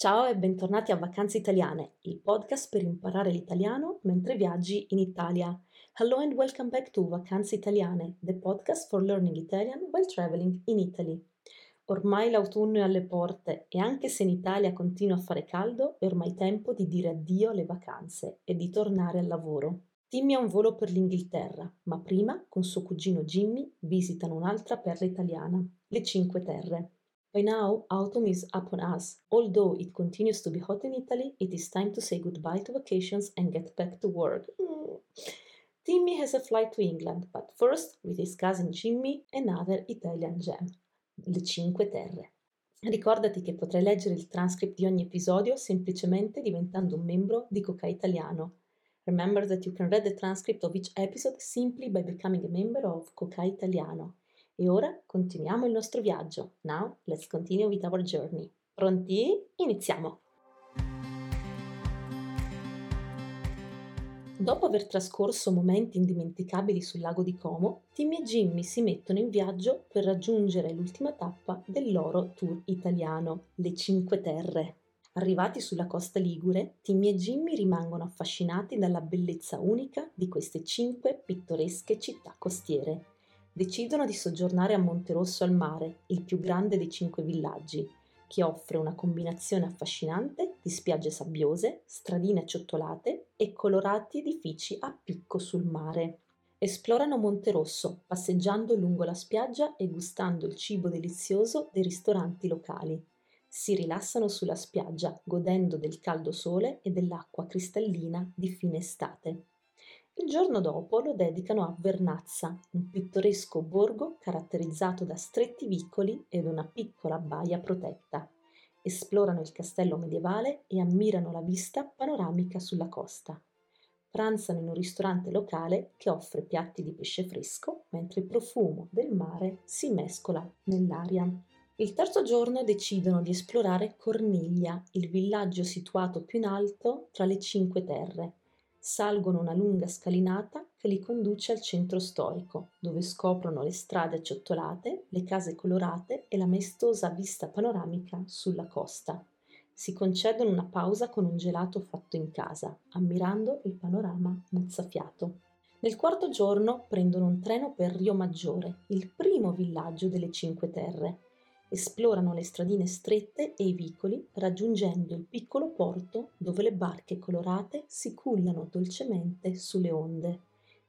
Ciao e bentornati a Vacanze Italiane, il podcast per imparare l'italiano mentre viaggi in Italia. Hello and welcome back to Vacanze Italiane, the podcast for learning Italian while traveling in Italy. Ormai l'autunno è alle porte e anche se in Italia continua a fare caldo, è ormai tempo di dire addio alle vacanze e di tornare al lavoro. Timmy ha un volo per l'Inghilterra, ma prima, con suo cugino Jimmy, visitano un'altra perla italiana, le Cinque Terre. By now, autumn is upon us. Although it continues to be hot in Italy, it is time to say goodbye to vacations and get back to work. Mm. Timmy has a flight to England, but first, with his cousin Jimmy, another Italian gem, le Cinque Terre. Ricordati che potrai leggere il transcript di ogni episodio semplicemente diventando un membro di Coca Italiano. Remember that you can read the transcript of each episode simply by becoming a member of Coca Italiano. E ora continuiamo il nostro viaggio. Now let's continue with our journey. Pronti? Iniziamo! Dopo aver trascorso momenti indimenticabili sul lago di Como, Timmy e Jimmy si mettono in viaggio per raggiungere l'ultima tappa del loro tour italiano, le Cinque Terre. Arrivati sulla costa ligure, Timmy e Jimmy rimangono affascinati dalla bellezza unica di queste cinque pittoresche città costiere decidono di soggiornare a Monterosso al mare, il più grande dei cinque villaggi, che offre una combinazione affascinante di spiagge sabbiose, stradine acciottolate e colorati edifici a picco sul mare. Esplorano Monterosso, passeggiando lungo la spiaggia e gustando il cibo delizioso dei ristoranti locali. Si rilassano sulla spiaggia, godendo del caldo sole e dell'acqua cristallina di fine estate. Il giorno dopo lo dedicano a Vernazza, un pittoresco borgo caratterizzato da stretti vicoli ed una piccola baia protetta. Esplorano il castello medievale e ammirano la vista panoramica sulla costa. Pranzano in un ristorante locale che offre piatti di pesce fresco, mentre il profumo del mare si mescola nell'aria. Il terzo giorno decidono di esplorare Corniglia, il villaggio situato più in alto tra le Cinque Terre salgono una lunga scalinata che li conduce al centro storico, dove scoprono le strade acciottolate, le case colorate e la maestosa vista panoramica sulla costa. Si concedono una pausa con un gelato fatto in casa, ammirando il panorama mozzafiato. Nel quarto giorno prendono un treno per Rio Maggiore, il primo villaggio delle Cinque Terre, esplorano le stradine strette e i vicoli raggiungendo il piccolo porto dove le barche colorate si cullano dolcemente sulle onde.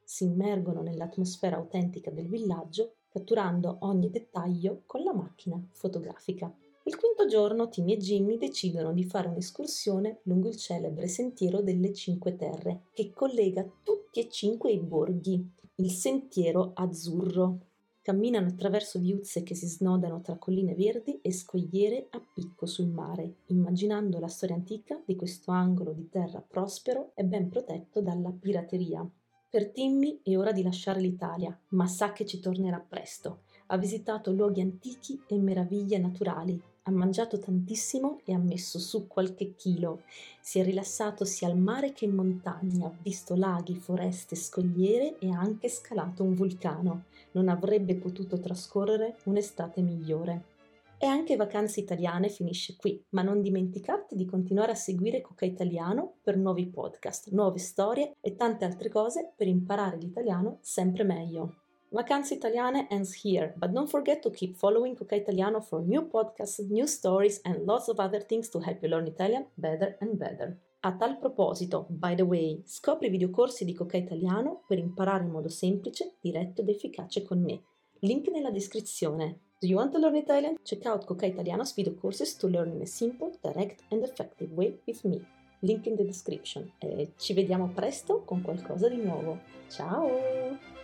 Si immergono nell'atmosfera autentica del villaggio catturando ogni dettaglio con la macchina fotografica. Il quinto giorno Timmy e Jimmy decidono di fare un'escursione lungo il celebre sentiero delle Cinque Terre che collega tutti e cinque i borghi, il sentiero azzurro. Camminano attraverso viuzze che si snodano tra colline verdi e scogliere a picco sul mare, immaginando la storia antica di questo angolo di terra prospero e ben protetto dalla pirateria. Per Timmy è ora di lasciare l'Italia, ma sa che ci tornerà presto. Ha visitato luoghi antichi e meraviglie naturali, ha mangiato tantissimo e ha messo su qualche chilo. Si è rilassato sia al mare che in montagna, ha visto laghi, foreste, scogliere e ha anche scalato un vulcano. Non avrebbe potuto trascorrere un'estate migliore. E anche Vacanze Italiane finisce qui, ma non dimenticarti di continuare a seguire Coca Italiano per nuovi podcast, nuove storie e tante altre cose per imparare l'italiano sempre meglio. Vacanze Italiane ends here, but don't forget to keep following Coca Italiano for new podcasts, new stories, and lots of other things to help you learn Italian better and better. A tal proposito, by the way, scopri i videocorsi di Coca Italiano per imparare in modo semplice, diretto ed efficace con me. Link nella descrizione. Do you want to learn Italian? Check out Coca Italiano's video courses to learn in a simple, direct and effective way with me. Link in the description. E ci vediamo presto con qualcosa di nuovo. Ciao!